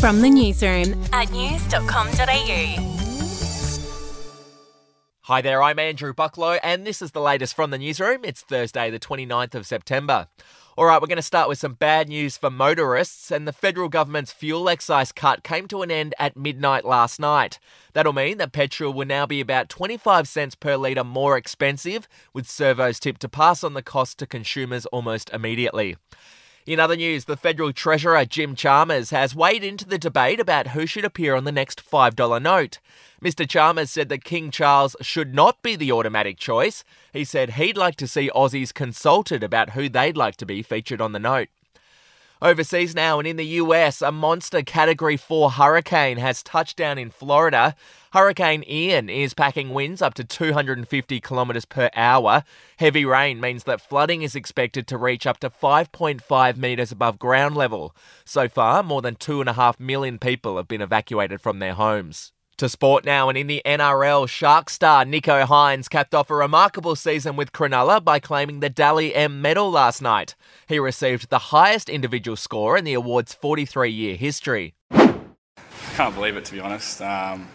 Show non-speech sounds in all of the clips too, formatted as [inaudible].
From the newsroom at news.com.au. Hi there, I'm Andrew Bucklow, and this is the latest from the newsroom. It's Thursday, the 29th of September. All right, we're going to start with some bad news for motorists, and the federal government's fuel excise cut came to an end at midnight last night. That'll mean that petrol will now be about 25 cents per litre more expensive, with servos tipped to pass on the cost to consumers almost immediately. In other news, the federal treasurer Jim Chalmers has weighed into the debate about who should appear on the next $5 note. Mr. Chalmers said that King Charles should not be the automatic choice. He said he'd like to see Aussies consulted about who they'd like to be featured on the note. Overseas now and in the US, a monster Category 4 hurricane has touched down in Florida. Hurricane Ian is packing winds up to 250 kilometres per hour. Heavy rain means that flooding is expected to reach up to 5.5 metres above ground level. So far, more than 2.5 million people have been evacuated from their homes. To sport now, and in the NRL, Shark star Nicho Hynes capped off a remarkable season with Cronulla by claiming the Dally M medal last night. He received the highest individual score in the award's 43 year history. I can't believe it, to be honest. Um,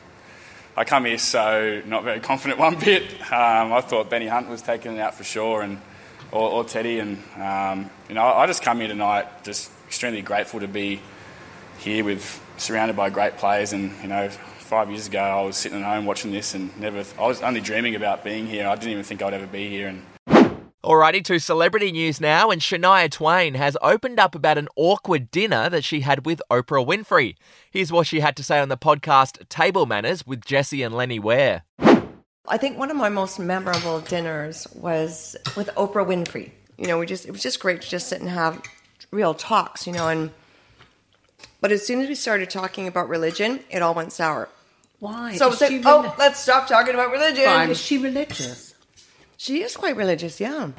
I come here so not very confident [laughs] one bit. Um, I thought Benny Hunt was taking it out for sure, and or, or Teddy, and um, you know, I just come here tonight just extremely grateful to be here with surrounded by great players, and you know, five years ago, I was sitting at home watching this and never. I was only dreaming about being here. I didn't even think I'd ever be here. And Alrighty, to celebrity news now, and Shania Twain has opened up about an awkward dinner that she had with Oprah Winfrey. Here's what she had to say on the podcast Table Manners with Jessie and Lenny Ware. I think one of my most memorable dinners was with Oprah Winfrey. You know, we just it was just great to just sit and have real talks, you know, and but as soon as we started talking about religion, it all went sour. Why? So Is it's like, she oh, let's stop talking about religion. Why? Is she religious? She is quite religious, yeah.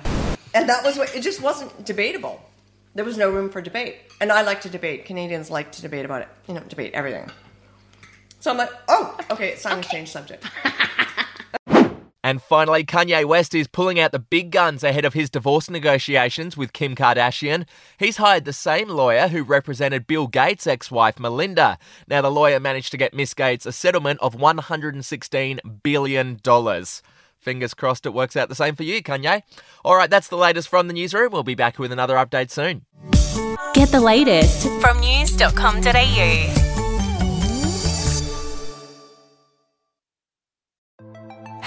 And that was what it just wasn't debatable. There was no room for debate. And I like to debate. Canadians like to debate about it. You know, debate everything. So I'm like, oh, okay, it's time to change subject. [laughs] And finally, Kanye West is pulling out the big guns ahead of his divorce negotiations with Kim Kardashian. He's hired the same lawyer who represented Bill Gates' ex wife, Melinda. Now, the lawyer managed to get Miss Gates a settlement of $116 billion. Fingers crossed it works out the same for you, Kanye. All right, that's the latest from the newsroom. We'll be back with another update soon. Get the latest from news.com.au.